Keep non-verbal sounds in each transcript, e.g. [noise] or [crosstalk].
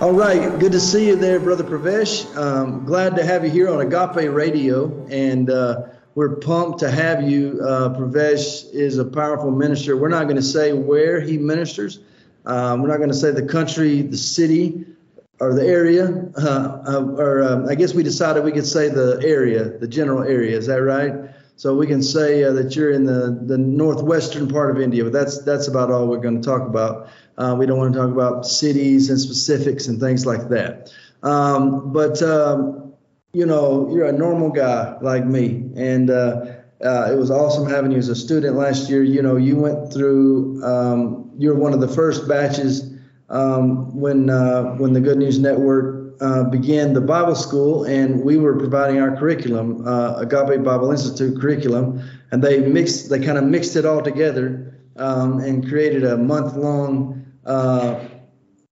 All right, good to see you there, Brother Pravesh. Um, glad to have you here on Agape Radio, and uh, we're pumped to have you. Uh, Pravesh is a powerful minister. We're not going to say where he ministers. Um, we're not going to say the country, the city, or the area. Uh, uh or um, I guess we decided we could say the area, the general area. Is that right? So we can say uh, that you're in the, the northwestern part of India, but that's that's about all we're going to talk about. Uh, we don't want to talk about cities and specifics and things like that. Um, but um, you know, you're a normal guy like me, and uh, uh, it was awesome having you as a student last year. You know, you went through. Um, you're one of the first batches um, when uh, when the Good News Network uh, began the Bible school, and we were providing our curriculum, uh, Agape Bible Institute curriculum, and they mixed, they kind of mixed it all together um, and created a month long uh,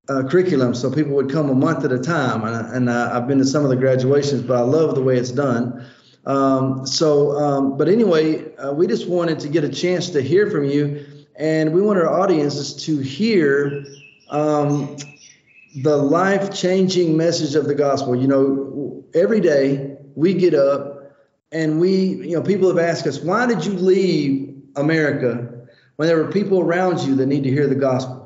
uh, curriculum, so people would come a month at a time. And, and I, have been to some of the graduations, but I love the way it's done. Um, so, um, but anyway, uh, we just wanted to get a chance to hear from you, and we want our audiences to hear um, the life changing message of the gospel. You know, every day we get up and we, you know, people have asked us, why did you leave America when there were people around you that need to hear the gospel?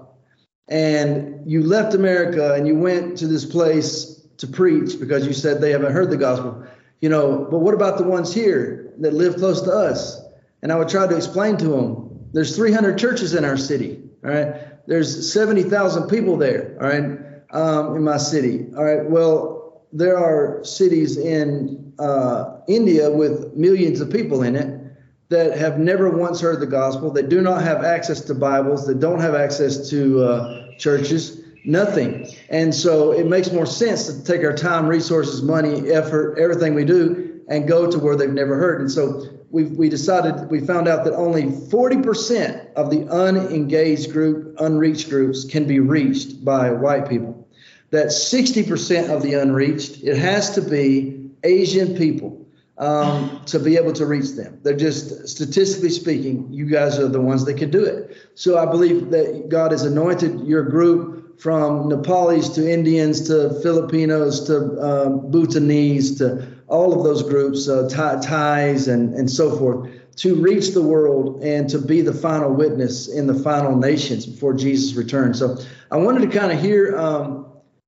and you left America and you went to this place to preach because you said they haven't heard the gospel, you know, but what about the ones here that live close to us? And I would try to explain to them there's 300 churches in our city, all right? There's 70,000 people there, all right, um, in my city, all right? Well, there are cities in uh, India with millions of people in it that have never once heard the gospel, that do not have access to Bibles, that don't have access to uh, churches, nothing. And so it makes more sense to take our time, resources, money, effort, everything we do, and go to where they've never heard. And so we we decided, we found out that only 40% of the unengaged group, unreached groups can be reached by white people. That 60% of the unreached, it has to be Asian people um, to be able to reach them. They're just statistically speaking, you guys are the ones that can do it. So I believe that God has anointed your group from Nepalis to Indians to Filipinos to uh, Bhutanese to all of those groups, uh, Thais and, and so forth, to reach the world and to be the final witness in the final nations before Jesus returns. So I wanted to kind of hear, um,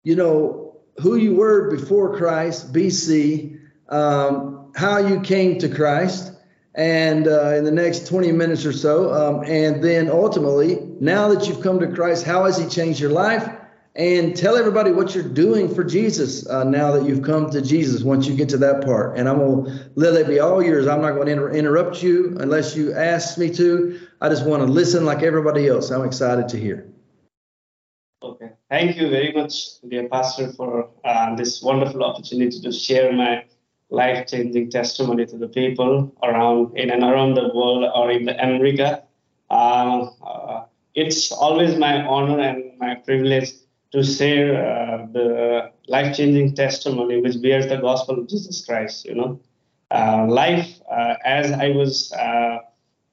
you know, who you were before Christ, BC. Um, how you came to Christ, and uh, in the next 20 minutes or so, um, and then ultimately, now that you've come to Christ, how has He changed your life? And tell everybody what you're doing for Jesus uh, now that you've come to Jesus. Once you get to that part, and I'm gonna let it be all yours. I'm not going to inter- interrupt you unless you ask me to. I just want to listen like everybody else. I'm excited to hear. Thank you very much, dear Pastor, for uh, this wonderful opportunity to share my life-changing testimony to the people around in and around the world or in the America. Uh, uh, it's always my honor and my privilege to share uh, the life-changing testimony which bears the gospel of Jesus Christ. You know, uh, life uh, as I was.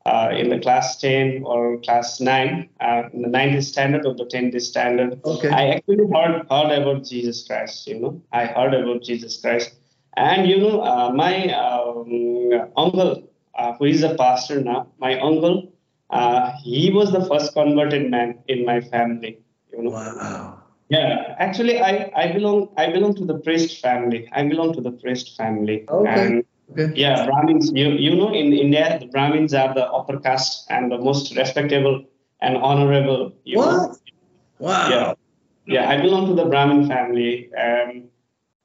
Uh, in the class 10 or class 9, in the 9th standard or the 10th standard, okay. I actually heard, heard about Jesus Christ. You know, I heard about Jesus Christ and you know, uh, my um, uncle, uh, who is a pastor now, my uncle, uh, he was the first converted man in my family. You know. Wow. Yeah, actually, I, I belong I belong to the priest family. I belong to the priest family. Okay. And okay. Yeah, Brahmins. You you know, in India, the Brahmins are the upper caste and the most respectable and honorable. You what? Know? Wow. Yeah. Yeah, I belong to the Brahmin family, and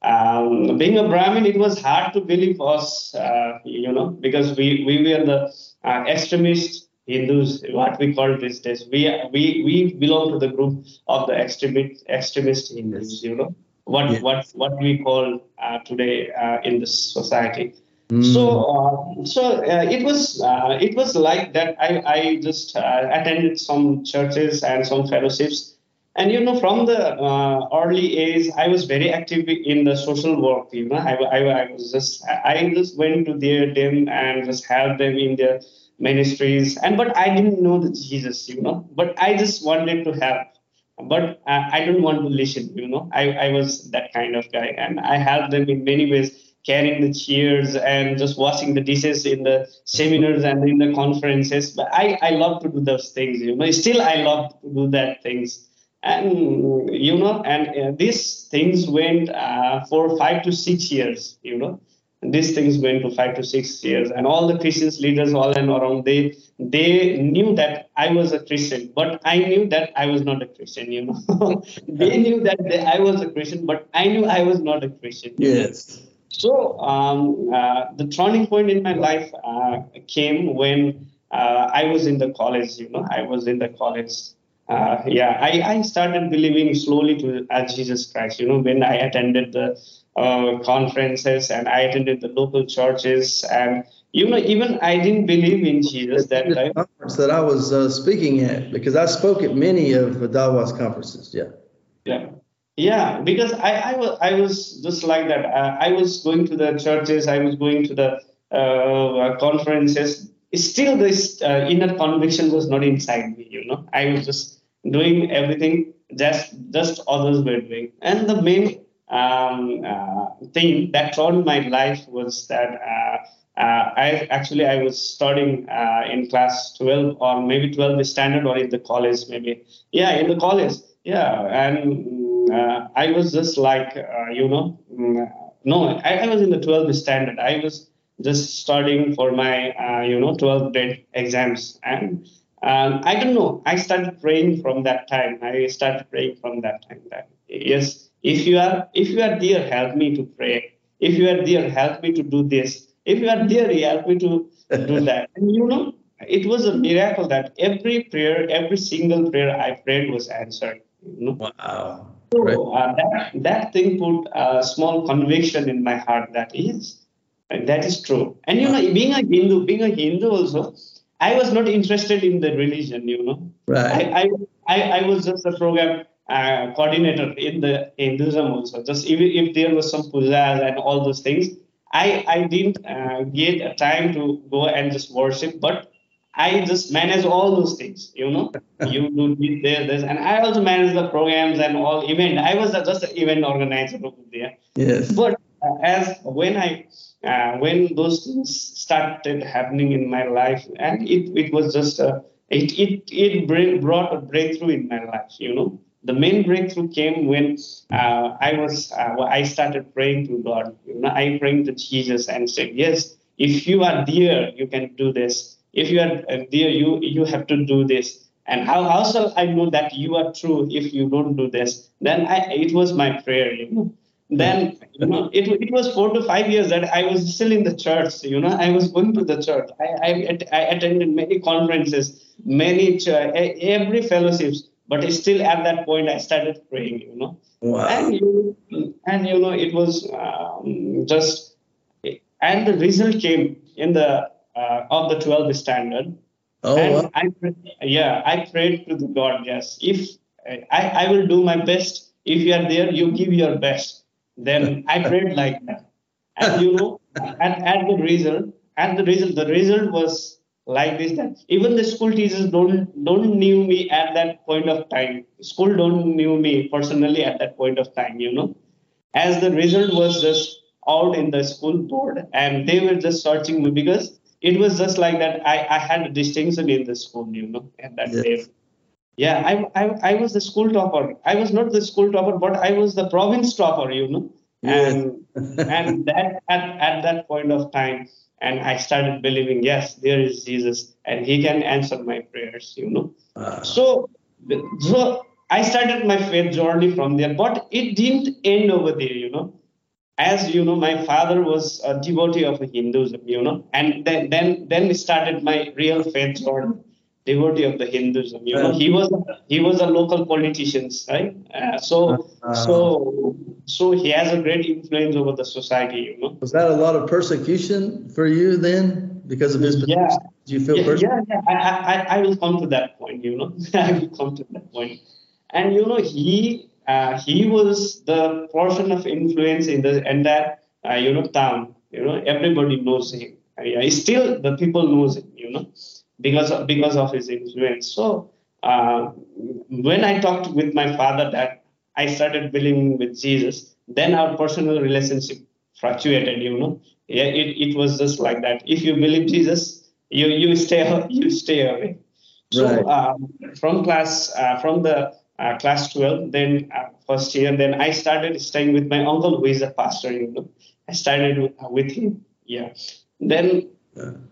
um, being a Brahmin, it was hard to believe us, uh, you know, because we, we were the uh, extremist Hindus, what we call these days. We, we, we belong to the group of the extremist, extremist Hindus, you know, what, what, what we call uh, today uh, in this society. Mm. So, uh, so uh, it was it was like that. I, I just attended some churches and some fellowships and you know from the uh, early age i was very active in the social work you know i, I, I was just i just went to their them and just helped them in their ministries, and but I didn't know the Jesus, you know. But I just wanted to help, but I, I don't want to listen, you know. I, I was that kind of guy, and I helped them in many ways carrying the chairs and just washing the dishes in the seminars and in the conferences. But I, I love to do those things, you know. Still, I love to do that things. And, you know, and uh, these things went uh, for five to six years, you know. And these things went to five to six years. And all the Christian leaders all and around, they they knew that I was a Christian, but I knew that I was not a Christian, you know. [laughs] they knew that they, I was a Christian, but I knew I was not a Christian. Yes. So um, uh, the turning point in my life uh, came when uh, I was in the college. You know, I was in the college. Uh, yeah, I, I started believing slowly to as Jesus Christ. You know, when I attended the uh, conferences and I attended the local churches, and you know, even I didn't believe in Jesus that time. Conference that I was uh, speaking at because I spoke at many of the Dawa's conferences. Yeah. Yeah. Yeah, because I, I was I was just like that. Uh, I was going to the churches. I was going to the uh, conferences. Still, this uh, inner conviction was not inside me. You know, I was just doing everything just just others were doing. And the main um, uh, thing that turned my life was that uh, uh, I actually I was studying in class 12 or maybe 12 standard or in the college maybe. Yeah, in the college. Yeah, and uh, I was just like, uh, you know, mm, no, I, I, was in the 12th standard. I was just studying for my, uh, you know, 12th grade exams. And um, I don't know, I started praying from that time. I started praying from that time that, yes, if you are, if you are there, help me to pray. If you are there, help me to do this. If you are there, help me to do [laughs] that. And you know, it was a miracle that every prayer, every single prayer I prayed was answered. You know? Wow. So uh, that, that thing put a small conviction in my heart that is, that is true. And you know, being a Hindu, being a Hindu also, I was not interested in the religion, you know. Right. I, I, I, was just a program uh, coordinator in the Hinduism also. Just if, if there was some pujas and all those things, I, I didn't uh, get time to go and just worship, but I just manage all those things, you know. [laughs] you do this, this, and I also manage the programs and all event. I was just an event organizer there. Yes. But uh, as when I uh, when those things started happening in my life, and it it was just a it it it bring, brought a breakthrough in my life, you know. The main breakthrough came when uh, I was uh, I started praying to God. You know, I prayed to Jesus and said, "Yes, if you are there, you can do this." If you are uh, there you you have to do this. And how, how shall i know that you are true if you don't do this? Then I, it was my prayer you know. Then you know it, it was four to five years that i was still in the church you know. I was going to the church. I, I, I attended many conferences many church, every fellowships. But still at that point i started praying you know. Wow. and you and you know it was um, just and the result came in the uh, of the 12th standard. Oh, and wow. I, yeah, I prayed to the God, yes, if I, I will do my best. If you are there, you give your best. Then I [laughs] prayed like that. And you know, and, and the result, and the result, the result was like this that even the school teachers don't don't knew me at that point of time. School don't knew me personally at that point of time, you know. As the result was just out in the school board and they were just searching me because it was just like that. I, I had a distinction in the school, you know, at that yes. day. Yeah, I, I I was the school topper. I was not the school topper, but I was the province topper, you know. Yes. And [laughs] and that at, at that point of time, and I started believing, yes, there is Jesus, and He can answer my prayers, you know. Uh. So so I started my faith journey from there, but it didn't end over there, you know as you know, my father was a devotee of Hinduism, you know, and then then then started my real faith journey, devotee of the Hinduism. You know, he was he was a local politician, right? Uh, so uh, so so he has a great influence over the society. You know, was that a lot of persecution for you then because of his position? Yeah. Do you feel yeah? Yeah, yeah. I, I I will come to that point. You know, [laughs] I will come to that point. And you know, he uh, he was the person of influence in the entire uh, you know town. You know, everybody knows him. Uh, still, the people knows him. You know, because of, because of his influence. So uh, when I talked with my father that I started believing with Jesus, then our personal relationship fluctuated. You know, yeah, it, it was just like that. If you believe Jesus, you you stay [laughs] you stay away. So right. um, from class uh, from the uh, class 12, then uh, first year, then I started staying with my uncle who is a pastor. You know, I started with, uh, with him. Yeah. Then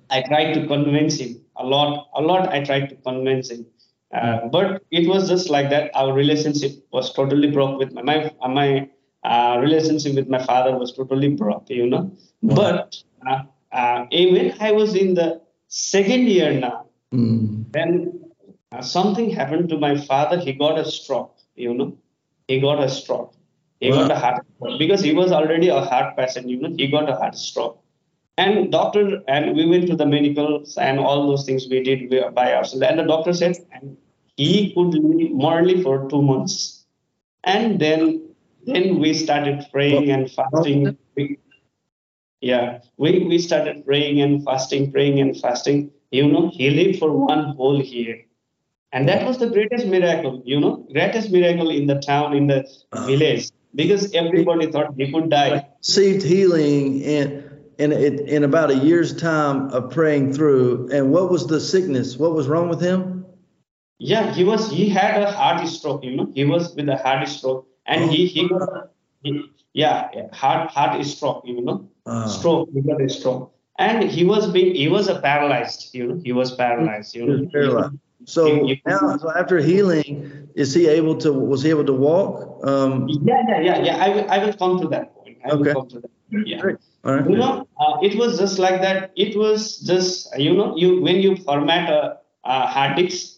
I tried to convince him a lot. A lot. I tried to convince him. Uh, but it was just like that. Our relationship was totally broke with my my, uh, my uh, relationship with my father was totally broke, you know. But uh, uh, when I was in the second year now, mm. then Uh, something happened to my father. He got a stroke, you know. He got a stroke. He wow. got a heart because he was already a heart patient, you know. He got a heart stroke. And doctor, and we went to the medicals and all those things we did by ourselves. And the doctor said he could live morally for two months. And then then we started praying and fasting. Yeah, we, we started praying and fasting, praying and fasting. You know, he lived for one whole year. And that was the greatest miracle, you know, greatest miracle in the town, in the village, because everybody thought he could die. Received healing in, in, in about a year's time of praying through. And what was the sickness? What was wrong with him? Yeah, he was, he had a heart stroke, you know, he was with a heart stroke and he he got he, yeah heart heart stroke you know uh. stroke he got a stroke and he was being he was a paralyzed you know he was paralyzed you know paralyzed. So now so after healing is he able to was he able to walk um yeah yeah yeah yeah i will, I will come to that point I okay. will come to that yeah All right. you know uh, it was just like that it was just you know you when you format a, a hard disk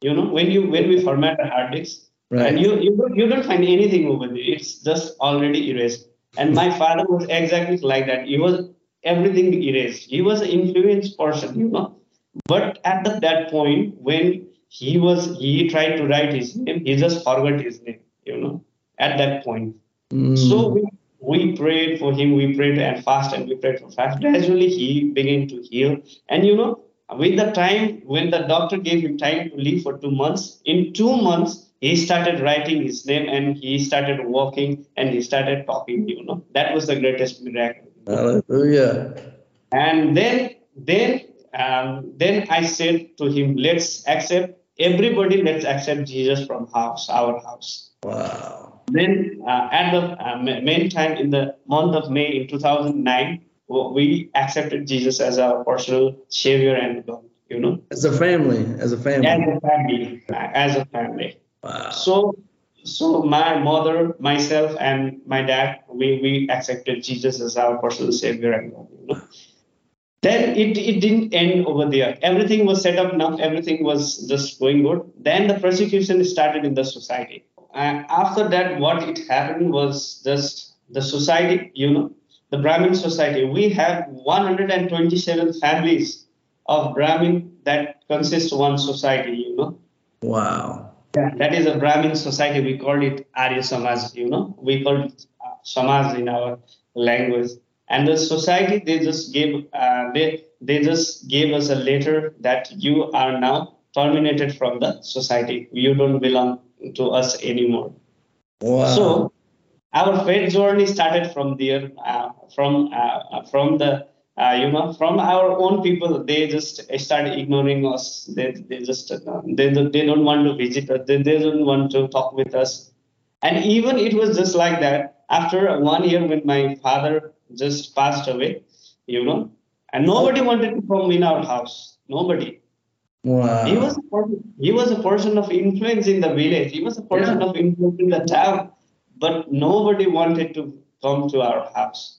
you know when you when we format a hard disk Right. And you, you, don't, you don't find anything over there. It's just already erased. And my [laughs] father was exactly like that. He was everything erased. He was an influenced person, you know. But at the, that point, when he was he tried to write his name, he just forgot his name, you know, at that point. Mm. So we, we prayed for him, we prayed and fast and we prayed for fast. Gradually he began to heal. And you know, with the time when the doctor gave him time to leave for two months, in two months he started writing his name and he started walking and he started talking you know that was the greatest miracle hallelujah and then then um, then i said to him let's accept everybody let's accept jesus from house our house wow then uh, at the uh, main time in the month of may in 2009 we accepted jesus as our personal savior and god you know as a family as a family as a family as a family Wow. So, so my mother, myself, and my dad, we, we accepted Jesus as our personal savior and God. You know? Then it, it didn't end over there. Everything was set up now. Everything was just going good. Then the persecution started in the society. And after that, what it happened was just the society, you know, the Brahmin society. We have 127 families of Brahmin that consist one society, you know. Wow. Yeah, that is a Brahmin society. We call it Arya Samaj, you know. We call it uh, Samaj in our language. And the society, they just gave, uh, they, they just gave us a letter that you are now terminated from the society. You don't belong to us anymore. Wow. So our faith journey started from there, uh, from uh, from the uh, you know, from our own people, they just start ignoring us. They, they just uh, they, they don't want to visit us. They, they don't want to talk with us. And even it was just like that. After one year, when my father just passed away, you know, and nobody wanted to come in our house. Nobody. Wow. He was a person, he was a person of influence in the village. He was a person yeah. of influence in the town, but nobody wanted to come to our house.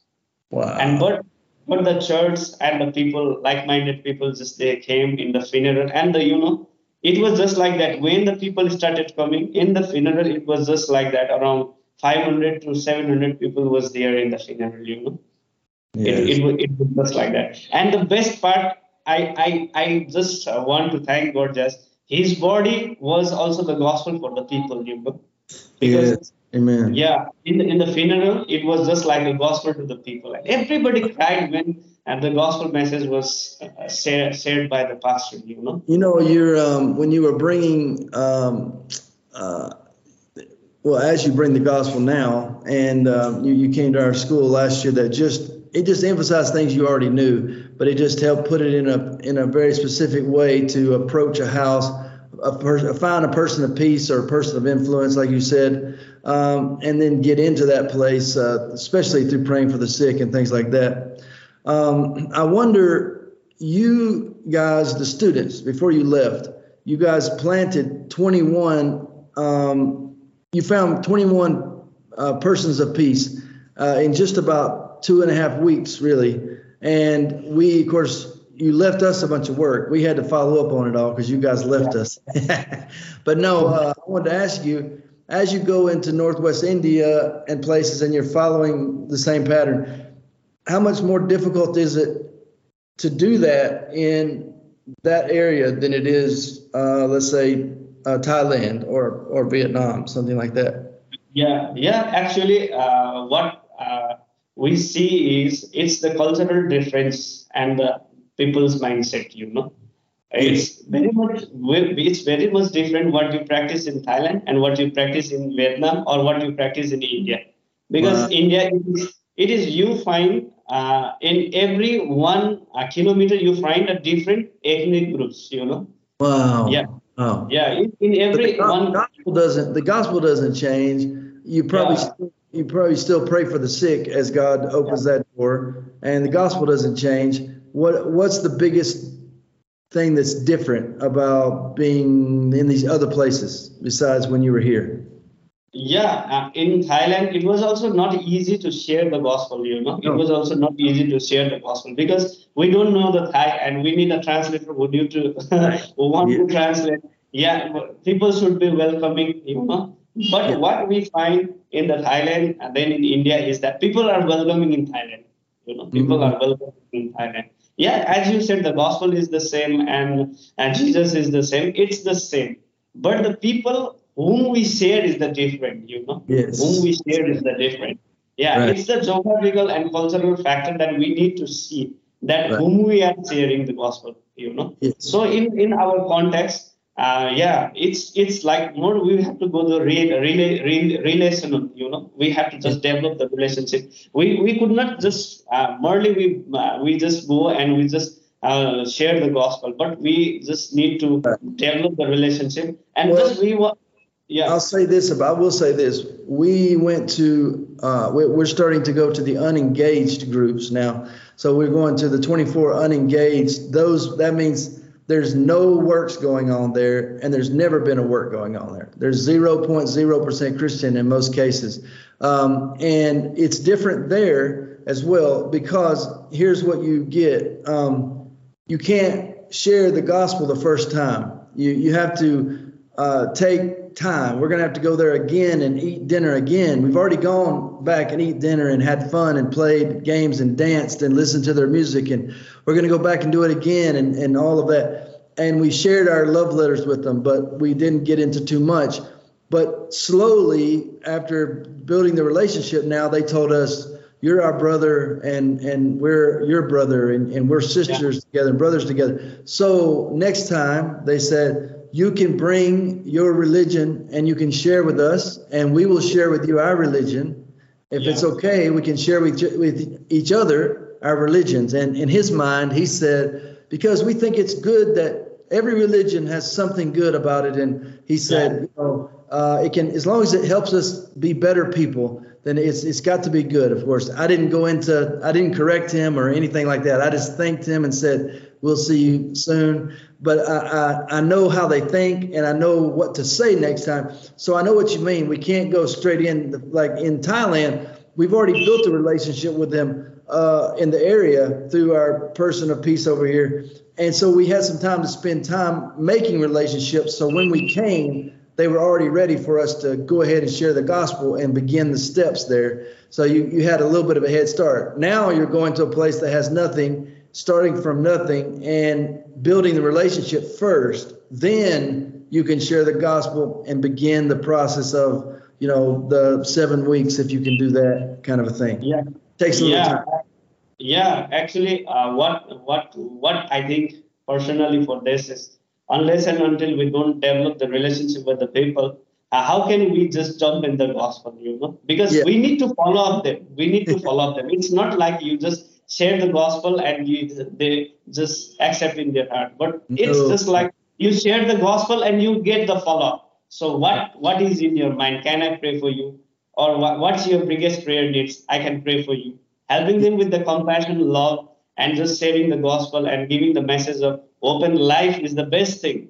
Wow. And but but the church and the people, like-minded people, just they came in the funeral, and the you know, it was just like that. When the people started coming in the funeral, it was just like that. Around 500 to 700 people was there in the funeral. You know, yes. it, it, it was just like that. And the best part, I I I just uh, want to thank God. Just his body was also the gospel for the people. You know, because. Yes Amen. Yeah, in the, in the funeral, it was just like the gospel to the people. And everybody cried when and the gospel message was uh, shared, shared by the pastor. You know. You know, you're um, when you were bringing, um, uh, well, as you bring the gospel now, and um, you, you came to our school last year, that just it just emphasized things you already knew, but it just helped put it in a in a very specific way to approach a house, a person, find a person of peace or a person of influence, like you said, um, and then get into that place, uh, especially through praying for the sick and things like that. Um, I wonder, you guys, the students, before you left, you guys planted 21. Um, you found 21 uh, persons of peace uh, in just about two and a half weeks, really. And we, of course, you left us a bunch of work. We had to follow up on it all because you guys left us. [laughs] but no, uh, I wanted to ask you as you go into Northwest India and places and you're following the same pattern, how much more difficult is it to do that in that area than it is, uh, let's say, uh, Thailand or or Vietnam, something like that? Yeah, yeah. Actually, uh, what uh, we see is it's the cultural difference and the people's mindset. You know, it's very much it's very much different what you practice in Thailand and what you practice in Vietnam or what you practice in India, because wow. India is it is you find uh, in every one uh, kilometer you find a different ethnic groups you know wow yeah wow yeah in, in every the one gospel doesn't the gospel doesn't change you probably yeah. still, you probably still pray for the sick as god opens yeah. that door and the gospel doesn't change what what's the biggest thing that's different about being in these other places besides when you were here yeah, uh, in Thailand, it was also not easy to share the gospel, you know. No. It was also not easy to share the gospel because we don't know the Thai and we need a translator who need to [laughs] who want yeah. to translate. Yeah, people should be welcoming, you know. But yeah. what we find in the Thailand and then in India is that people are welcoming in Thailand. You know, people mm-hmm. are welcoming in Thailand. Yeah, as you said, the gospel is the same and and Jesus is the same. It's the same. But the people whom we share is the different, you know. Yes. Whom we share is the different. Yeah, right. it's the geographical and cultural factor that we need to see that right. whom we are sharing the gospel, you know. Yes. So in in our context, uh, yeah, it's it's like more we have to go the real, real, real, relational, you know. We have to just develop the relationship. We we could not just uh, merely we uh, we just go and we just uh, share the gospel, but we just need to develop the relationship and well, just we want yeah. I'll say this about, I will say this. We went to, uh, we're starting to go to the unengaged groups now. So we're going to the 24 unengaged. Those, that means there's no works going on there and there's never been a work going on there. There's 0.0% Christian in most cases. Um, and it's different there as well because here's what you get. Um, you can't share the gospel the first time. You, you have to uh, take time. We're going to have to go there again and eat dinner again. We've already gone back and eat dinner and had fun and played games and danced and listened to their music. And we're going to go back and do it again and, and all of that. And we shared our love letters with them, but we didn't get into too much. But slowly, after building the relationship, now they told us, you're our brother and and we're your brother and, and we're sisters yeah. together and brothers together so next time they said you can bring your religion and you can share with us, and we will share with you our religion. If yeah. it's okay, we can share with, with each other our religions. And in his mind, he said, because we think it's good that every religion has something good about it. And he said, yeah. you know, uh, it can, as long as it helps us be better people, then it's it's got to be good. Of course, I didn't go into, I didn't correct him or anything like that. I just thanked him and said, "We'll see you soon." but I, I, I, know how they think and I know what to say next time. So I know what you mean. We can't go straight in. Like in Thailand, we've already built a relationship with them uh, in the area through our person of peace over here. And so we had some time to spend time making relationships. So when we came, they were already ready for us to go ahead and share the gospel and begin the steps there. So you, you had a little bit of a head start. Now you're going to a place that has nothing starting from nothing and building the relationship first, then you can share the gospel and begin the process of you know, the seven weeks if you can do that kind of a thing. Yeah. Takes a little yeah. time. Yeah, actually, uh, what what what I think personally for this is unless and until we don't develop the relationship with the people, uh, how can we just jump in the gospel? You know, because Yeah. we need to follow up them. We need to follow up them. It's not like you just share the gospel and you they just accept in their heart, but it's just like you share the gospel and you get the follow up. So what what is in your mind? Can I pray for you? Or what, what's your biggest prayer needs? I can pray for you helping them with the compassion, love, and just sharing the gospel and giving the message of open life is the best thing.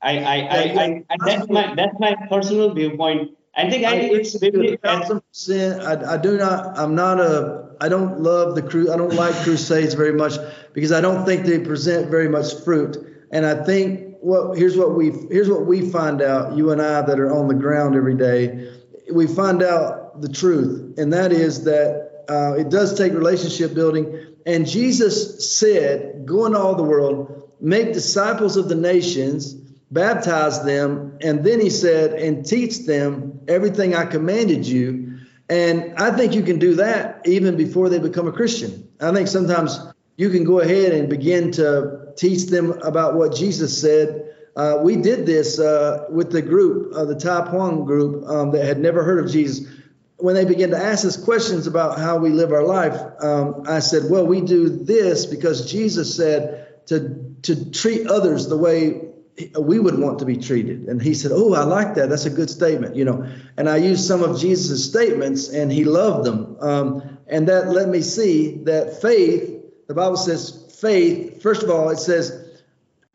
I, I, I, I, I that's my that's my personal viewpoint. I think I, it's really thousand percent. I, I do not. I'm not a. I don't love the cru. I don't like crusades very much because I don't think they present very much fruit. And I think what here's what we here's what we find out. You and I that are on the ground every day, we find out the truth, and that is that uh, it does take relationship building. And Jesus said, "Go into all the world, make disciples of the nations." Baptize them, and then he said, and teach them everything I commanded you. And I think you can do that even before they become a Christian. I think sometimes you can go ahead and begin to teach them about what Jesus said. Uh, we did this uh, with the group, uh, the Tai Huang group, um, that had never heard of Jesus. When they began to ask us questions about how we live our life, um, I said, "Well, we do this because Jesus said to to treat others the way we would want to be treated. And he said, Oh, I like that. That's a good statement, you know. And I used some of Jesus' statements and he loved them. Um, and that let me see that faith, the Bible says faith, first of all, it says,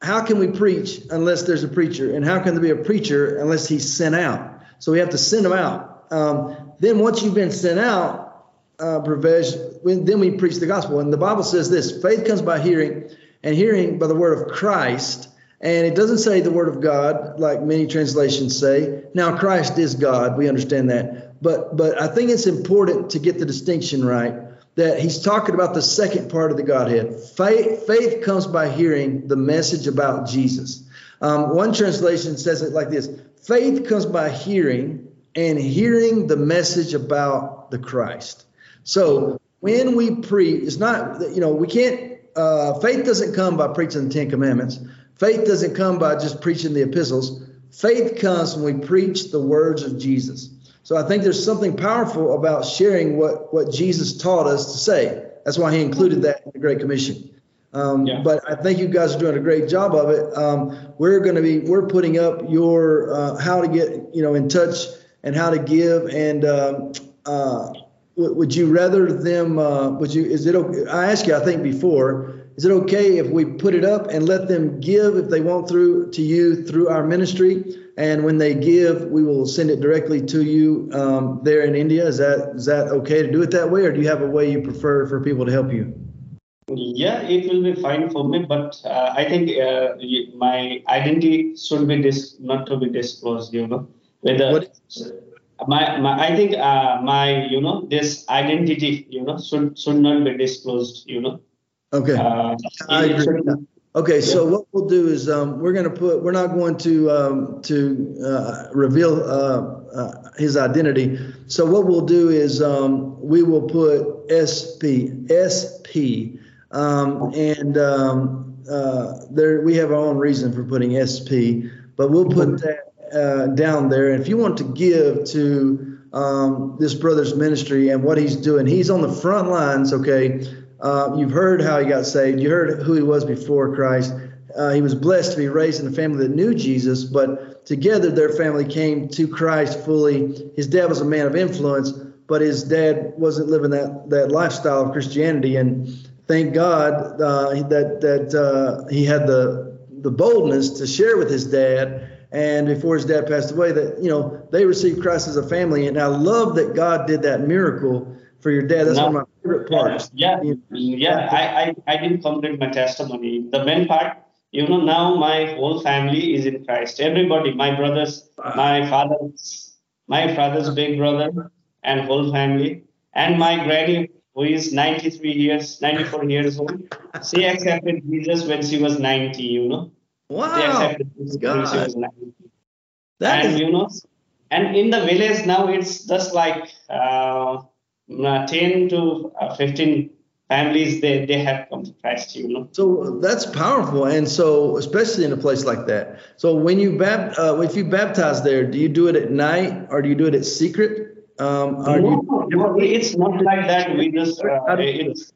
How can we preach unless there's a preacher? And how can there be a preacher unless he's sent out? So we have to send him out. Um, then once you've been sent out, uh, then we preach the gospel. And the Bible says this faith comes by hearing, and hearing by the word of Christ. And it doesn't say the word of God like many translations say. Now Christ is God, we understand that. But but I think it's important to get the distinction right that he's talking about the second part of the Godhead. Faith, faith comes by hearing the message about Jesus. Um, one translation says it like this faith comes by hearing and hearing the message about the Christ. So when we preach, it's not, you know, we can't, uh, faith doesn't come by preaching the Ten Commandments. Faith doesn't come by just preaching the epistles. Faith comes when we preach the words of Jesus. So I think there's something powerful about sharing what, what Jesus taught us to say. That's why he included that in the Great Commission. Um, Yeah. But I think you guys are doing a great job of it. Um, we're going to be we're putting up your uh, how to get you know in touch and how to give and um, uh, w- would you rather them uh, would you is it okay I asked you I think before is it okay if we put it up and let them give if they want through to you through our ministry and when they give we will send it directly to you um, there in India is that is that okay to do it that way or do you have a way you prefer for people to help you Yeah, it will be fine for me, but uh, I think uh, my identity should be dis- not to be disclosed. You know, whether my, my I think uh, my you know this identity you know should should not be disclosed. You know, okay uh, I agree. Okay, so what we'll do is um, we're going to put we're not going to um, to uh, reveal uh, uh, his identity. So what we'll do is um, we will put SP SP um, and um, uh, there we have our own reason for putting SP, but we'll put that uh, down there. And if you want to give to um, this brother's ministry and what he's doing, he's on the front lines. Okay. Uh, you've heard how he got saved. You heard who he was before Christ. Uh, he was blessed to be raised in a family that knew Jesus, but together their family came to Christ fully. His dad was a man of influence, but his dad wasn't living that, that lifestyle of Christianity. And thank God uh, that that uh, he had the the boldness to share with his dad. And before his dad passed away, that you know they received Christ as a family. And I love that God did that miracle for your dad. That's No. one of my favorite parts. Yeah, yeah. I, I, I didn't complete my testimony. The main part, you know, now my whole family is in Christ. Everybody, my brothers, my father's, my father's big brother, and whole family, and my granny, who is 93 years, 94 years old. She accepted Jesus when she was 90. You know, she Wow, accepted Jesus when she was 90. that and is you know, and in the village now it's just like uh, 10 to uh, 15 families they, they have come to Christ, you know. So that's powerful, and so especially in a place like that. So when you bapt, uh, if you baptize there, do you do it at night or do you do it at secret? Um, no, you- no, it's not like that. We just uh, it's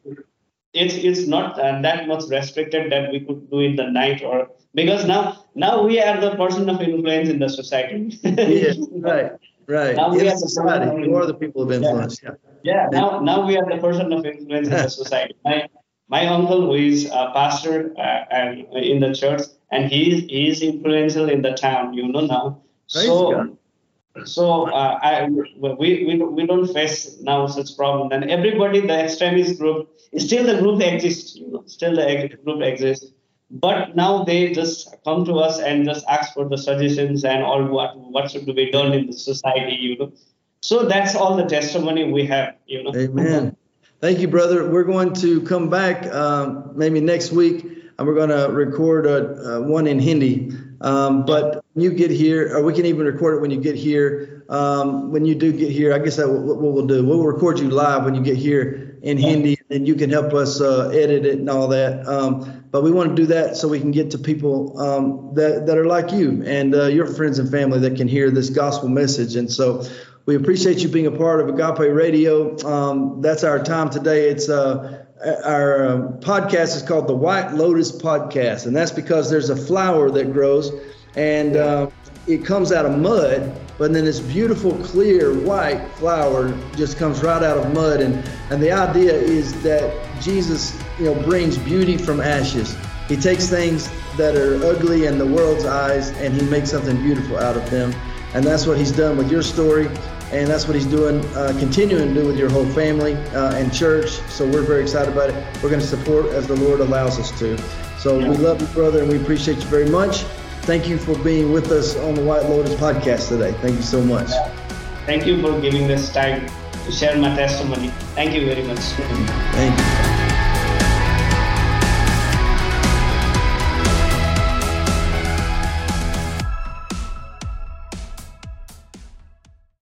it's it's not uh, that much restricted that we could do it the night or because now now we are the person of influence in the society. yes, right, right. Now we are the society. You are the people of influence. Yeah. yeah. yeah. Now now we are the person of influence in the [laughs] society. My my uncle who is a pastor uh, and in the church and he is he is influential in the town. You know now. Praise so. God. So uh, I, we, we, we don't face now such problem. And everybody, the extremist group, still the group exists, you know, still the group exists but now they just come to us and just ask for the suggestions and all what what should be done in the society you know. So that's all the testimony we have you know. Amen. Thank you brother. We're going to come back um, maybe next week and we're going to record a, a one in hindi. Um, but you get here or we can even record it when you get here. Um, when you do get here i guess that what we'll do we'll record you live when you get here in hindi and you can help us uh, edit it and all that um, but we want to do that so we can get to people um, that, that are like you and uh, your friends and family that can hear this gospel message. And so we appreciate you being a part of Agape Radio. Um, that's our time today. It's uh, our uh, podcast is called the White Lotus Podcast, and that's because there's a flower that grows and uh, it comes out of mud, but then this beautiful, clear, white flower just comes right out of mud. And, and the idea is that Jesus, you know, brings beauty from ashes. He takes things that are ugly in the world's eyes and he makes something beautiful out of them. And that's what he's done with your story. And that's what he's doing, uh, continuing to do with your whole family uh, and church. So we're very excited about it. We're going to support as the Lord allows us to. So yeah. we love you, brother, and we appreciate you very much. Thank you for being with us on the White Lotus podcast today. Thank you so much. Thank you for giving this time to share my testimony. Thank you very much. Thank you.